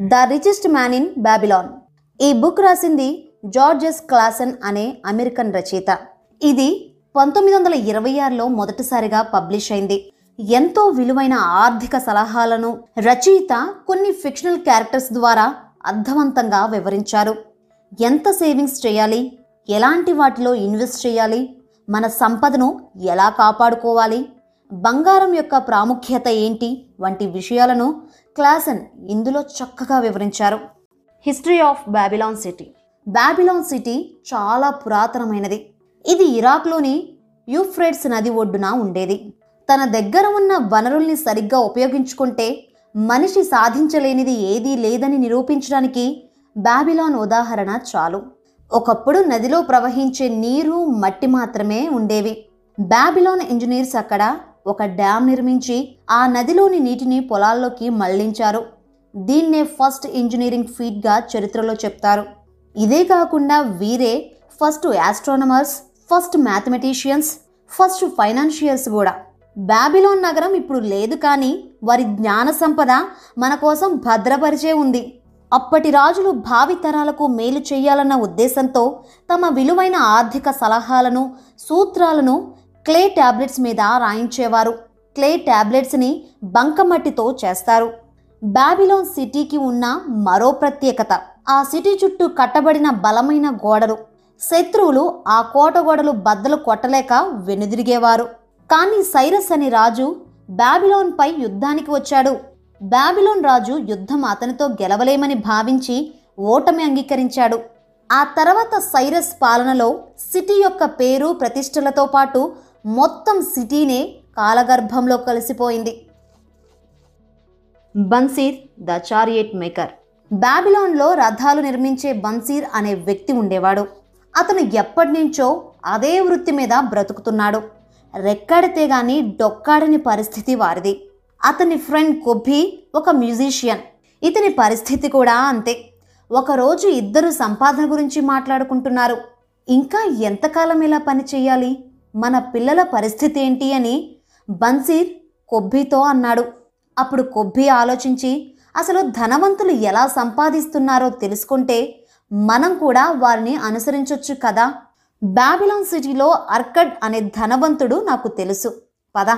The richest man in Babylon. ఈ book రాసింది జార్జెస్ Klaasen అనే అమెరికన్ రచయిత. ఇది పంతొమ్మిది వందల ఇరవై ఆరులో మొదటిసారిగా పబ్లిష్ అయింది. ఎంతో విలువైన ఆర్థిక సలహాలను రచయిత కొన్ని ఫిక్షనల్ క్యారెక్టర్స్ ద్వారా అర్థవంతంగా వివరించారు. ఎంత సేవింగ్స్ చేయాలి? ఎలాంటి వాటిలో ఇన్వెస్ట్ చేయాలి? మన సంపదను ఎలా కాపాడుకోవాలి? బంగారం యొక్క ప్రాముఖ్యత ఏంటి? వంటి విషయాలను క్లాసన్ ఇందులో చక్కగా వివరించారు. History of Babylon city. Babylon city చాలా పురాతనమైనది. ఇది ఇరాక్లోని యూఫ్రేట్స్ నది ఒడ్డున ఉండేది. తన దగ్గర ఉన్న వనరుల్ని సరిగ్గా ఉపయోగించుకుంటే మనిషి సాధించలేనిది ఏదీ లేదని నిరూపించడానికి బాబిలాన్ ఉదాహరణ చాలు. ఒకప్పుడు నదిలో ప్రవహించే నీరు మట్టి మాత్రమే ఉండేవి. బాబిలాన్ ఇంజనీర్స్ అక్కడ ఒక డ్యామ్ నిర్మించి ఆ నదిలోని నీటిని పొలాల్లోకి మళ్ళించారు. దీన్నే ఫస్ట్ ఇంజనీరింగ్ ఫీట్గా చరిత్రలో చెప్తారు. ఇదే కాకుండా వీరే first astronomers first mathematicians first financials కూడా. బాబిలోన్ నగరం ఇప్పుడు లేదు కానీ వారి జ్ఞాన సంపద మన కోసం భద్రపరిచే ఉంది. అప్పటి రాజులు భావితరాలకు మేలు చేయాలన్న ఉద్దేశంతో తమ విలువైన ఆర్థిక సలహాలను సూత్రాలను క్లే ట్యాబ్లెట్స్ మీద రాయించేవారు. క్లే టాబ్లెట్స్ని బంకమట్టితో చేస్తారు. బాబిలోన్ సిటీకి ఉన్న మరో ప్రత్యేకత. ఆ సిటీ చుట్టూ కట్టబడిన బలమైన గోడలు. శత్రువులు ఆ కోట గోడలు బద్దలు కొట్టలేక వెనుదిరిగేవారు. కానీ సైరస్ అనే రాజు బాబిలోన్పై యుద్ధానికి వచ్చాడు. బాబిలోన్ రాజు యుద్ధం అతనితో గెలవలేమని భావించి ఓటమి అంగీకరించాడు. ఆ తర్వాత సైరస్ పాలనలో సిటీ యొక్క పేరు ప్రతిష్టలతో పాటు మొత్తం సిటీనే కాలగర్భంలో కలిసిపోయింది. Bansir the chariot maker. బాబిలాన్లో రథాలు నిర్మించే బన్సీర్ అనే వ్యక్తి ఉండేవాడు. అతను ఎప్పటి నుంచో అదే వృత్తి మీద బ్రతుకుతున్నాడు. రెక్కాడితే గాని డొక్కాడని పరిస్థితి వారిది. అతని ఫ్రెండ్ కొబ్బి ఒక మ్యూజిషియన్. ఇతని పరిస్థితి కూడా అంతే. ఒకరోజు ఇద్దరు సంపాదన గురించి మాట్లాడుకుంటున్నారు. ఇంకా ఎంతకాలం ఇలా పని చేయాలి? మన పిల్లల పరిస్థితి ఏంటి అని బన్సీర్ కొబ్బితో అన్నాడు. అప్పుడు కొబ్బి ఆలోచించి అసలు ధనవంతులు ఎలా సంపాదిస్తున్నారో తెలుసుకుంటే మనం కూడా వారిని అనుసరించొచ్చు కదా. బాబిలాన్ సిటీలో అర్కడ్ అనే ధనవంతుడు నాకు తెలుసు. పద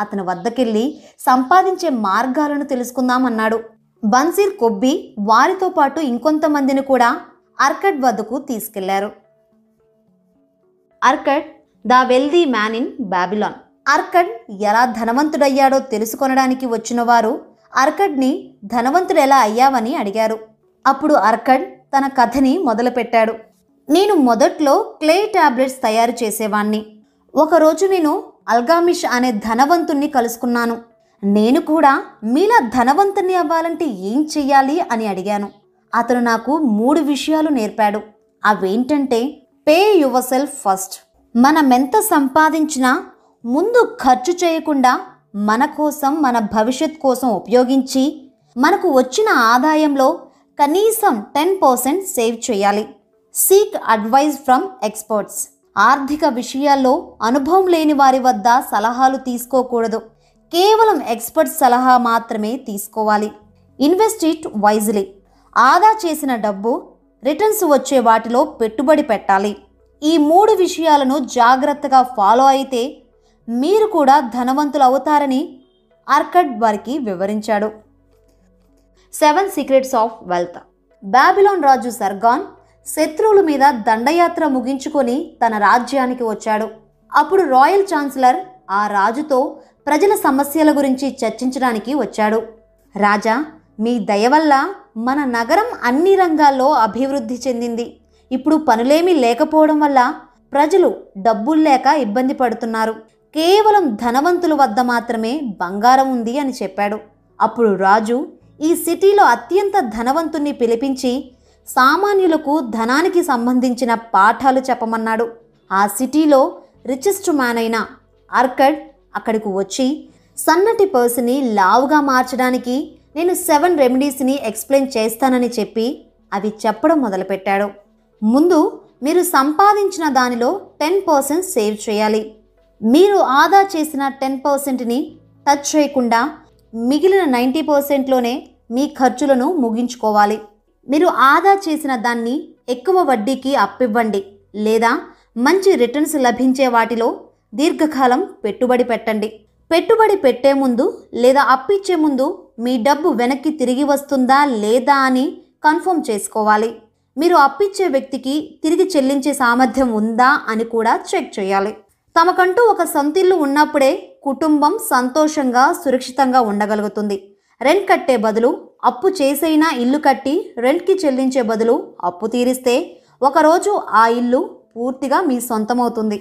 అతని వద్దకెళ్ళి సంపాదించే మార్గాలను తెలుసుకుందామన్నాడు బన్సీర్ కొబ్బి వారితో పాటు ఇంకొంతమందిని కూడా అర్కడ్ వద్దకు తీసుకెళ్ళారు. Arkad the wealthy man in Babylon. Arkad ఎలా ధనవంతుడయ్యాడో తెలుసుకొనడానికి వచ్చిన వారు అర్కడ్ని ధనవంతుడు ఎలా అయ్యావని అడిగారు. అప్పుడు అర్కడ్ తన కథని మొదలుపెట్టాడు. నేను మొదట్లో క్లే టాబ్లెట్స్ తయారు చేసేవాణ్ణి. ఒకరోజు నేను అల్గామిష్ అనే ధనవంతుణ్ణి కలుసుకున్నాను. నేను కూడా మీలా ధనవంతుణ్ణి అవ్వాలంటే ఏం చెయ్యాలి అని అడిగాను. అతను నాకు మూడు విషయాలు నేర్పాడు. అవేంటంటే పే యువర్ సెల్ఫ్ ఫస్ట్. మనమెంత సంపాదించినా ముందు ఖర్చు చేయకుండా మన కోసం మన భవిష్యత్ కోసం ఉపయోగించి మనకు వచ్చిన ఆదాయంలో కనీసం టెన్ పర్సెంట్ సేవ్ చేయాలి. Seek advice from experts. ఆర్థిక విషయాల్లో అనుభవం లేని వారి వద్ద సలహాలు తీసుకోకూడదు. కేవలం ఎక్స్పర్ట్ సలహా మాత్రమే తీసుకోవాలి. ఇన్వెస్ట్ ఇట్ వైజ్లీ ఆదా చేసిన డబ్బు రిటర్న్స్ వచ్చే వాటిలో పెట్టుబడి పెట్టాలి. ఈ మూడు విషయాలను జాగ్రత్తగా ఫాలో అయితే మీరు కూడా ధనవంతులు అవుతారని ఆర్కడ్ వారికి వివరించాడు. Seven secrets of wealth. Babylon Raju Sargon శత్రువుల మీద దండయాత్ర ముగించుకొని తన రాజ్యానికి వచ్చాడు. అప్పుడు రాయల్ ఛాన్సలర్ ఆ రాజుతో ప్రజల సమస్యల గురించి చర్చించడానికి వచ్చాడు. రాజా మీ దయ వల్ల మన నగరం అన్ని రంగాల్లో అభివృద్ధి చెందింది. ఇప్పుడు పనులేమీ లేకపోవడం వల్ల ప్రజలు డబ్బులు లేక ఇబ్బంది పడుతున్నారు. కేవలం ధనవంతుల వద్ద మాత్రమే బంగారం ఉంది అని చెప్పాడు. అప్పుడు రాజు ఈ సిటీలో అత్యంత ధనవంతుణ్ణి పిలిపించి సామాన్యులకు ధనానికి సంబంధించిన పాఠాలు చెప్పమన్నాడు. ఆ సిటీలో రిచెస్ట్ మ్యాన్ అయిన ఆర్కడ్ అక్కడికి వచ్చి సన్నటి పర్సుని లావుగా మార్చడానికి నేను సెవెన్ రెమెడీస్ని ఎక్స్ప్లెయిన్ చేస్తానని చెప్పి అవి చెప్పడం మొదలుపెట్టాడు. ముందు మీరు సంపాదించిన దానిలో టెన్ పర్సెంట్ సేవ్ చేయాలి. మీరు ఆదా చేసిన టెన్ పర్సెంట్ని టచ్ చేయకుండా మిగిలిన నైంటీ పర్సెంట్లోనే మీ ఖర్చులను ముగించుకోవాలి. మీరు ఆదా చేసిన దాన్ని ఎక్కువ వడ్డీకి అప్పివ్వండి లేదా మంచి రిటర్న్స్ లభించే వాటిలో దీర్ఘకాలం పెట్టుబడి పెట్టండి. పెట్టుబడి పెట్టే ముందు లేదా అప్పిచ్చే ముందు మీ డబ్బు వెనక్కి తిరిగి వస్తుందా లేదా అని కన్ఫర్మ్ చేసుకోవాలి. మీరు అప్పిచ్చే వ్యక్తికి తిరిగి చెల్లించే సామర్థ్యం ఉందా అని కూడా చెక్ చేయాలి. తమకంటూ ఒక సొంతిల్లు ఉన్నప్పుడే కుటుంబం సంతోషంగా సురక్షితంగా ఉండగలుగుతుంది. రెంట్ కట్టే బదులు అప్పు చేసైనా ఇల్లు కట్టి రెంట్కి చెల్లించే బదులు అప్పు తీరిస్తే ఒకరోజు ఆ ఇల్లు పూర్తిగా మీ సొంతమవుతుంది.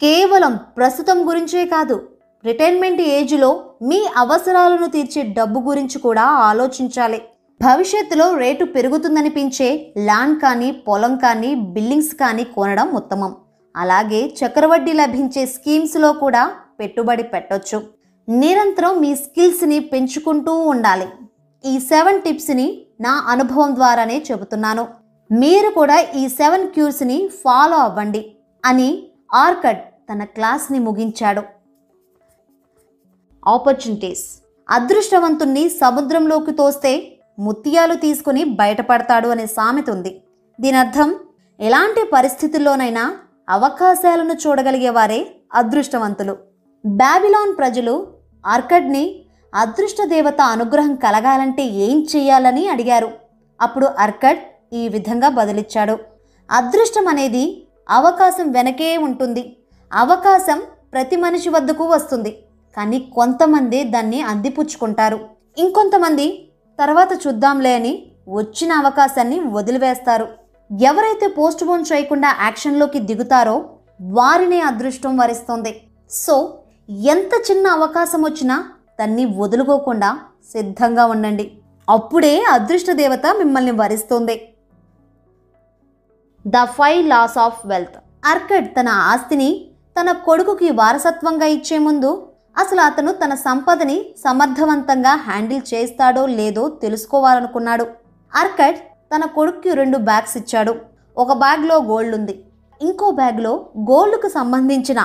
కేవలం ప్రస్తుతం గురించే కాదు రిటైర్మెంట్ ఏజ్లో మీ అవసరాలను తీర్చే డబ్బు గురించి కూడా ఆలోచించాలి. భవిష్యత్తులో రేటు పెరుగుతుందనిపించే ల్యాండ్ కానీ పొలం కానీ బిల్డింగ్స్ కానీ కొనడం ఉత్తమం. అలాగే చక్రవడ్డీ లభించే స్కీమ్స్లో కూడా పెట్టుబడి పెట్టొచ్చు. నిరంతరం మీ స్కిల్స్ని పెంచుకుంటూ ఉండాలి. ఈ సెవెన్ టిప్స్ని నా అనుభవం ద్వారానే చెబుతున్నాను. మీరు కూడా ఈ సెవెన్ క్యూర్స్ని ఫాలో అవ్వండి అని ఆర్కడ్ తన క్లాస్ని ముగించాడు. ఆపర్చునిటీస్. అదృష్టవంతుణ్ణి సముద్రంలోకి తోస్తే ముత్యాలు తీసుకుని బయటపడతాడు అనే సామెత ఉంది. దీని అర్థం ఎలాంటి పరిస్థితుల్లోనైనా అవకాశాలను చూడగలిగే వారే అదృష్టవంతులు. బాబిలాన్ ప్రజలు అర్కడ్ని అదృష్ట దేవత అనుగ్రహం కలగాలంటే ఏం చెయ్యాలని అడిగారు. అప్పుడు అర్కడ్ ఈ విధంగా బదులిచ్చాడు. అదృష్టం అనేది అవకాశం వెనకే ఉంటుంది. అవకాశం ప్రతి మనిషి వద్దకు వస్తుంది. కానీ కొంతమంది దాన్ని అందిపుచ్చుకుంటారు. ఇంకొంతమంది తర్వాత చూద్దాంలే అని వచ్చిన అవకాశాన్ని వదిలివేస్తారు. ఎవరైతే పోస్ట్ పోన్ చేయకుండా యాక్షన్లోకి దిగుతారో వారినే అదృష్టం వరిస్తుంది. సో ఎంత చిన్న అవకాశం వచ్చినా దాన్ని వదులుకోకుండా సిద్ధంగా ఉండండి. అప్పుడే అదృష్ట దేవత మిమ్మల్ని వరిస్తుంది. The five laws of wealth. Arkad తన ఆస్తిని తన కొడుకుకి వారసత్వంగా ఇచ్చే ముందు అసలు అతను తన సంపదని సమర్థవంతంగా హ్యాండిల్ చేస్తాడో లేదో తెలుసుకోవాలనుకున్నాడు. అర్కట్ తన కొడుక్కి రెండు బ్యాగ్స్ ఇచ్చాడు. ఒక బ్యాగ్లో గోల్డ్ ఉంది ఇంకో బ్యాగ్లో గోల్డ్కు సంబంధించిన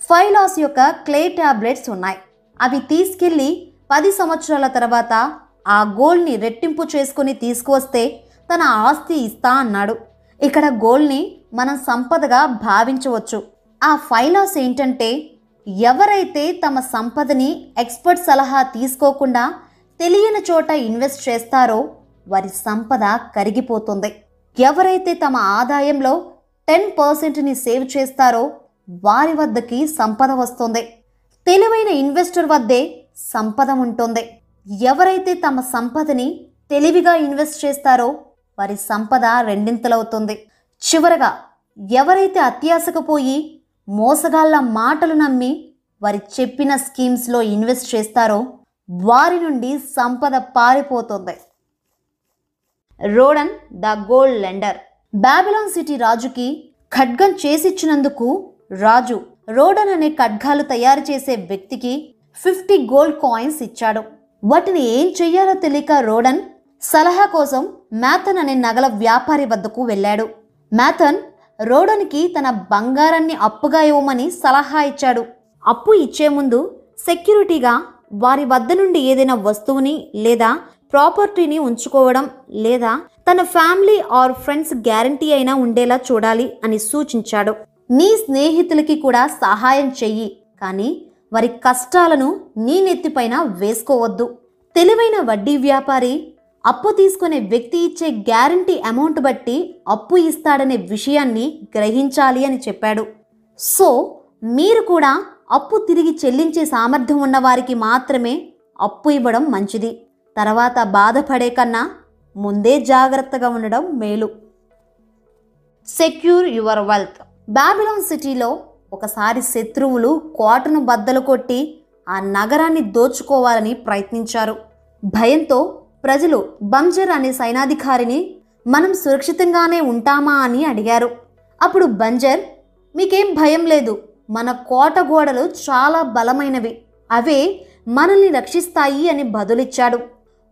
ఫైలాస్ యొక్క క్లే టాబ్లెట్స్ ఉన్నాయి. అవి తీసుకెళ్ళి పది సంవత్సరాల తర్వాత ఆ గోల్డ్ని రెట్టింపు చేసుకుని తీసుకువస్తే తన ఆస్తి ఇస్తా అన్నాడు. ఇక్కడ గోల్డ్ని మనం సంపదగా భావించవచ్చు. ఆ ఫైలాస్ ఏంటంటే ఎవరైతే తమ సంపదని ఎక్స్పర్ట్ సలహా తీసుకోకుండా తెలియని చోట ఇన్వెస్ట్ చేస్తారో వారి సంపద కరిగిపోతుంది. ఎవరైతే తమ ఆదాయంలో టెన్ పర్సెంట్ని సేవ్ చేస్తారో వారి వద్దకి సంపద వస్తుంది. తెలివైన ఇన్వెస్టర్ వద్దే సంపద ఉంటుంది. ఎవరైతే తమ సంపదని తెలివిగా ఇన్వెస్ట్ చేస్తారో వారి సంపద రెండింతలవుతుంది. చివరగా ఎవరైతే అత్యాశకు పోయి మోసగాళ్ళ మాటలు నమ్మి వారి చెప్పిన స్కీమ్స్లో ఇన్వెస్ట్ చేస్తారో వారి నుండి సంపద పారిపోతుంది. Rodan the gold lender. Babylon city రాజుకి ఖడ్గం చేసిచ్చినందుకు రాజు రోడన్ అనే ఖడ్గాలు తయారు చేసే వ్యక్తికి ఫిఫ్టీ గోల్డ్ కాయిన్స్ ఇచ్చాడు. వాటిని ఏం చెయ్యాలో తెలియక రోడన్ సలహా కోసం మ్యాథన్ అనే నగల వ్యాపారి వద్దకు వెళ్ళాడు. మ్యాథన్ రోడన్కి తన బంగారాన్ని అప్పుగా ఇవ్వమని సలహా ఇచ్చాడు. అప్పు ఇచ్చే ముందు సెక్యూరిటీగా వారి వద్ద నుండి ఏదైనా వస్తువుని లేదా ప్రాపర్టీని ఉంచుకోవడం లేదా తన ఫ్యామిలీ ఆర్ ఫ్రెండ్స్ గ్యారంటీ అయినా ఉండేలా చూడాలి అని సూచించాడు. నీ స్నేహితులకి కూడా సహాయం చెయ్యి కానీ వారి కష్టాలను నీ నెత్తిపైన వేసుకోవద్దు. తెలివైన వడ్డీ వ్యాపారి అప్పు తీసుకునే వ్యక్తి ఇచ్చే గ్యారంటీ అమౌంట్ బట్టి అప్పు ఇస్తాడనే విషయాన్ని గ్రహించాలి అని చెప్పాడు. సో మీరు కూడా అప్పు తిరిగి చెల్లించే సామర్థ్యం ఉన్నవారికి మాత్రమే అప్పు ఇవ్వడం మంచిది. తర్వాత బాధపడే కన్నా ముందే జాగ్రత్తగా ఉండడం మేలు. Secure your wealth. బాబిలోన్ సిటీలో ఒకసారి శత్రువులు కోటను బద్దలు కొట్టి ఆ నగరాన్ని దోచుకోవాలని ప్రయత్నించారు. భయంతో ప్రజలు బంజర్ అనే సైనాధికారిని మనం సురక్షితంగానే ఉంటామా అని అడిగారు. అప్పుడు బంజర్ మీకేం భయం లేదు. మన కోట గోడలు చాలా బలమైనవి. అవే మనల్ని రక్షిస్తాయి అని బదులిచ్చాడు.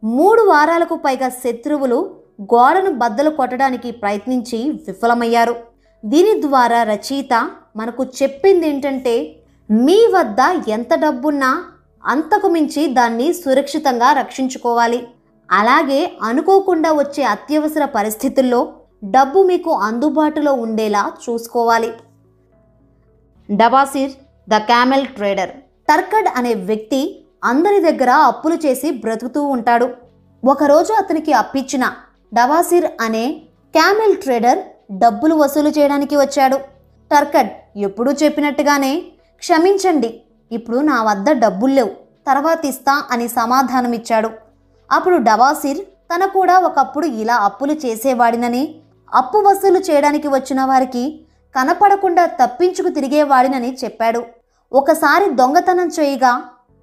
మూడు వారాలకు పైగా శత్రువులు గోడను బద్దలు కొట్టడానికి ప్రయత్నించి విఫలమయ్యారు. దీని ద్వారా రచయిత మనకు చెప్పింది ఏంటంటే మీ వద్ద ఎంత డబ్బున్నా అంతకు మించి దాన్ని సురక్షితంగా రక్షించుకోవాలి. అలాగే అనుకోకుండా వచ్చే అత్యవసర పరిస్థితుల్లో డబ్బు మీకు అందుబాటులో ఉండేలా చూసుకోవాలి. Dabasir the camel trader. Tarkad అనే వ్యక్తి అందరి దగ్గర అప్పులు చేసి బ్రతుకుతూ ఉంటాడు. ఒకరోజు అతనికి అప్పిచ్చిన డబాసిర్ అనే క్యామెల్ ట్రేడర్ డబ్బులు వసూలు చేయడానికి వచ్చాడు. టర్కడ్ ఎప్పుడూ చెప్పినట్టుగానే క్షమించండి ఇప్పుడు నా వద్ద డబ్బులు లేవు తర్వాత ఇస్తా అని సమాధానమిచ్చాడు. అప్పుడు డవాసిర్ తన కూడా ఒకప్పుడు ఇలా అప్పులు చేసేవాడినని అప్పు వసూలు చేయడానికి వచ్చిన వారికి కనపడకుండా తప్పించుకు తిరిగేవాడినని చెప్పాడు. ఒకసారి దొంగతనం చేయగా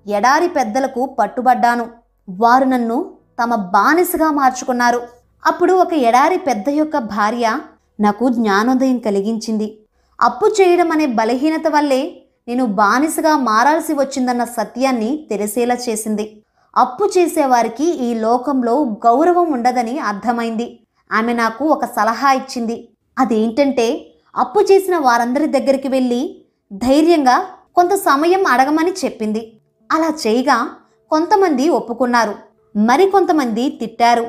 ఎడారి పెద్దలకు పట్టుబడ్డాను. వారు నన్ను తమ బానిసగా మార్చుకున్నారు. అప్పుడు ఒక ఎడారి పెద్ద యొక్క భార్య నాకు జ్ఞానోదయం కలిగించింది. అప్పు చేయడం అనే బలహీనత వల్లే నేను బానిసగా మారాల్సి వచ్చిందన్న సత్యాన్ని తెలిసేలా చేసింది. అప్పు చేసేవారికి ఈ లోకంలో గౌరవం ఉండదని అర్థమైంది. ఆమె నాకు ఒక సలహా ఇచ్చింది. అదేంటంటే అప్పు చేసిన వారందరి దగ్గరికి వెళ్ళి ధైర్యంగా కొంత సమయం అడగమని చెప్పింది. అలా చేయగా కొంతమంది ఒప్పుకున్నారు. మరికొంతమంది తిట్టారు.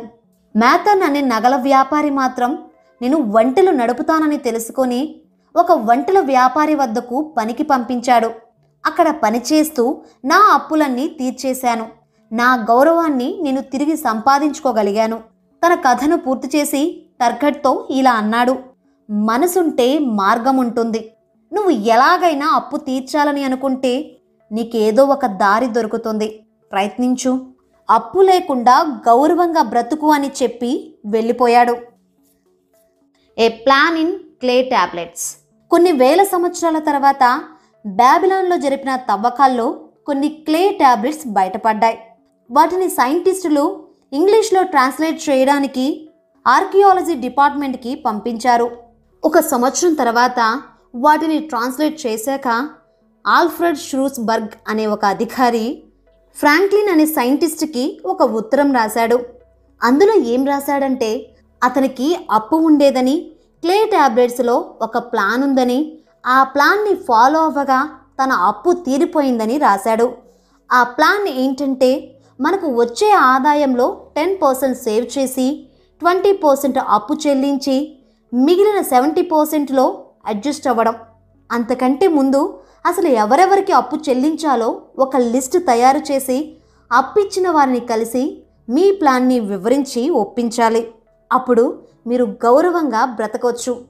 మేథన్ అనే నగల వ్యాపారి మాత్రం నేను వంటలు నడుపుతానని తెలుసుకొని ఒక వంటల వ్యాపారి వద్దకు పనికి పంపించాడు. అక్కడ పనిచేస్తూ నా అప్పులన్నీ తీర్చేశాను. నా గౌరవాన్ని నేను తిరిగి సంపాదించుకోగలిగాను. తన కథను పూర్తి చేసి టర్కట్తో ఇలా అన్నాడు. మనసుంటే మార్గం ఉంటుంది నువ్వు ఎలాగైనా అప్పు తీర్చాలని అనుకుంటే నీకేదో ఒక దారి దొరుకుతుంది. ప్రయత్నించు. అప్పు లేకుండా గౌరవంగా బ్రతుకు అని చెప్పి వెళ్ళిపోయాడు. A plan in clay tablets కొన్ని వేల సంవత్సరాల తర్వాత బ్యాబిలాన్లో జరిపిన తవ్వకాల్లో కొన్ని క్లే ట్యాబ్లెట్స్ బయటపడ్డాయి. వాటిని సైంటిస్టులు ఇంగ్లీష్లో ట్రాన్స్లేట్ చేయడానికి ఆర్కియాలజీ డిపార్ట్మెంట్కి పంపించారు. ఒక సంవత్సరం తర్వాత వాటిని ట్రాన్స్లేట్ చేశాక ఆల్ఫ్రెడ్ ష్రూస్బర్గ్ అనే ఒక అధికారి ఫ్రాంక్లిన్ అనే సైంటిస్ట్కి ఒక ఉత్తరం రాశాడు. అందులో ఏం రాశాడంటే అతనికి అప్పు ఉండేదని క్లే టాబ్లెట్స్లో ఒక ప్లాన్ ఉందని ఆ ప్లాన్ని ఫాలో అవ్వగా తన అప్పు తీరిపోయిందని రాశాడు. ఆ ప్లాన్ ఏంటంటే మనకు వచ్చే ఆదాయంలో టెన్ పర్సెంట్ సేవ్ చేసి ట్వంటీ పర్సెంట్ అప్పు చెల్లించి మిగిలిన సెవెంటీ పర్సెంట్లో అడ్జస్ట్ అవ్వడం. అంతకంటే ముందు అసలు ఎవరెవరికి అప్పు చెల్లించాలో ఒక లిస్ట్ తయారు చేసి అప్పిచ్చిన వారిని కలిసి మీ ప్లాన్ని వివరించి ఒప్పించాలి. అప్పుడు మీరు గౌరవంగా బ్రతకొచ్చు.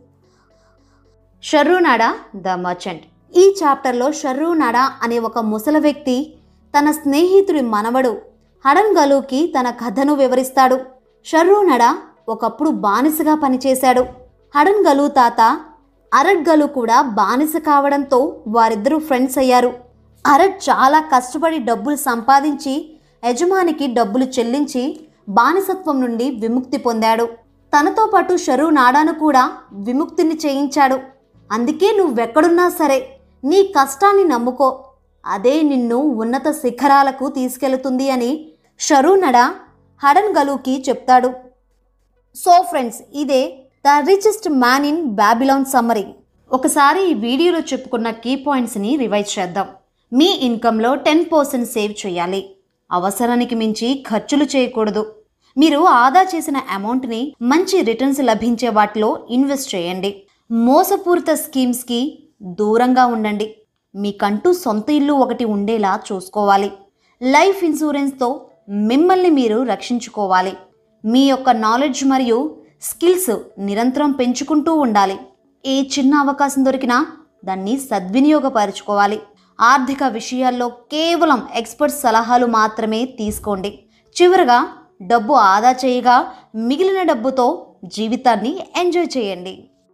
Sharru Nada the merchant. ఈ చాప్టర్లో షర్రూనాడా అనే ఒక ముసల వ్యక్తి తన స్నేహితుడి మనవడు హడన్ గలుకి తన కథను వివరిస్తాడు. షర్రూనడ ఒకప్పుడు బానిసగా పనిచేశాడు. హడన్ గలు తాత అరడ్ గలు కూడా బానిస కావడంతో వారిద్దరూ ఫ్రెండ్స్ అయ్యారు. అరడ్ చాలా కష్టపడి డబ్బులు సంపాదించి యజమానికి డబ్బులు చెల్లించి బానిసత్వం నుండి విముక్తి పొందాడు. తనతో పాటు షరూ నాడాను కూడా విముక్తిని చేయించాడు. అందుకే నువ్వెక్కడున్నా సరే నీ కష్టాన్ని నమ్ముకో. అదే నిన్ను ఉన్నత శిఖరాలకు తీసుకెళుతుంది అని షరూనడ హడన్ గలూకి చెప్తాడు. సో ఫ్రెండ్స్ ఇదే the richest man in Babylon summary ఒకసారి ఈ వీడియోలో చెప్పుకున్న కీ పాయింట్స్ని రివైజ్ చేద్దాం. మీ ఇన్కంలో టెన్ పర్సెంట్ సేవ్ చేయాలి. అవసరానికి మించి ఖర్చులు చేయకూడదు. మీరు ఆదా చేసిన అమౌంట్ని మంచి రిటర్న్స్ లభించే వాటిలో ఇన్వెస్ట్ చేయండి. మోసపూరిత స్కీమ్స్కి దూరంగా ఉండండి. మీకంటూ సొంత ఇల్లు ఒకటి ఉండేలా చూసుకోవాలి. లైఫ్ ఇన్సూరెన్స్తో మిమ్మల్ని మీరు రక్షించుకోవాలి. మీ యొక్క నాలెడ్జ్ మరియు స్కిల్స్ నిరంతరం పెంచుకుంటూ ఉండాలి. ఏ చిన్న అవకాశం దొరికినా దాన్ని సద్వినియోగపరచుకోవాలి. ఆర్థిక విషయాల్లో కేవలం ఎక్స్పర్ట్ సలహాలు మాత్రమే తీసుకోండి. చివరగా డబ్బు ఆదా చేయగా మిగిలిన డబ్బుతో జీవితాన్ని ఎంజాయ్ చేయండి.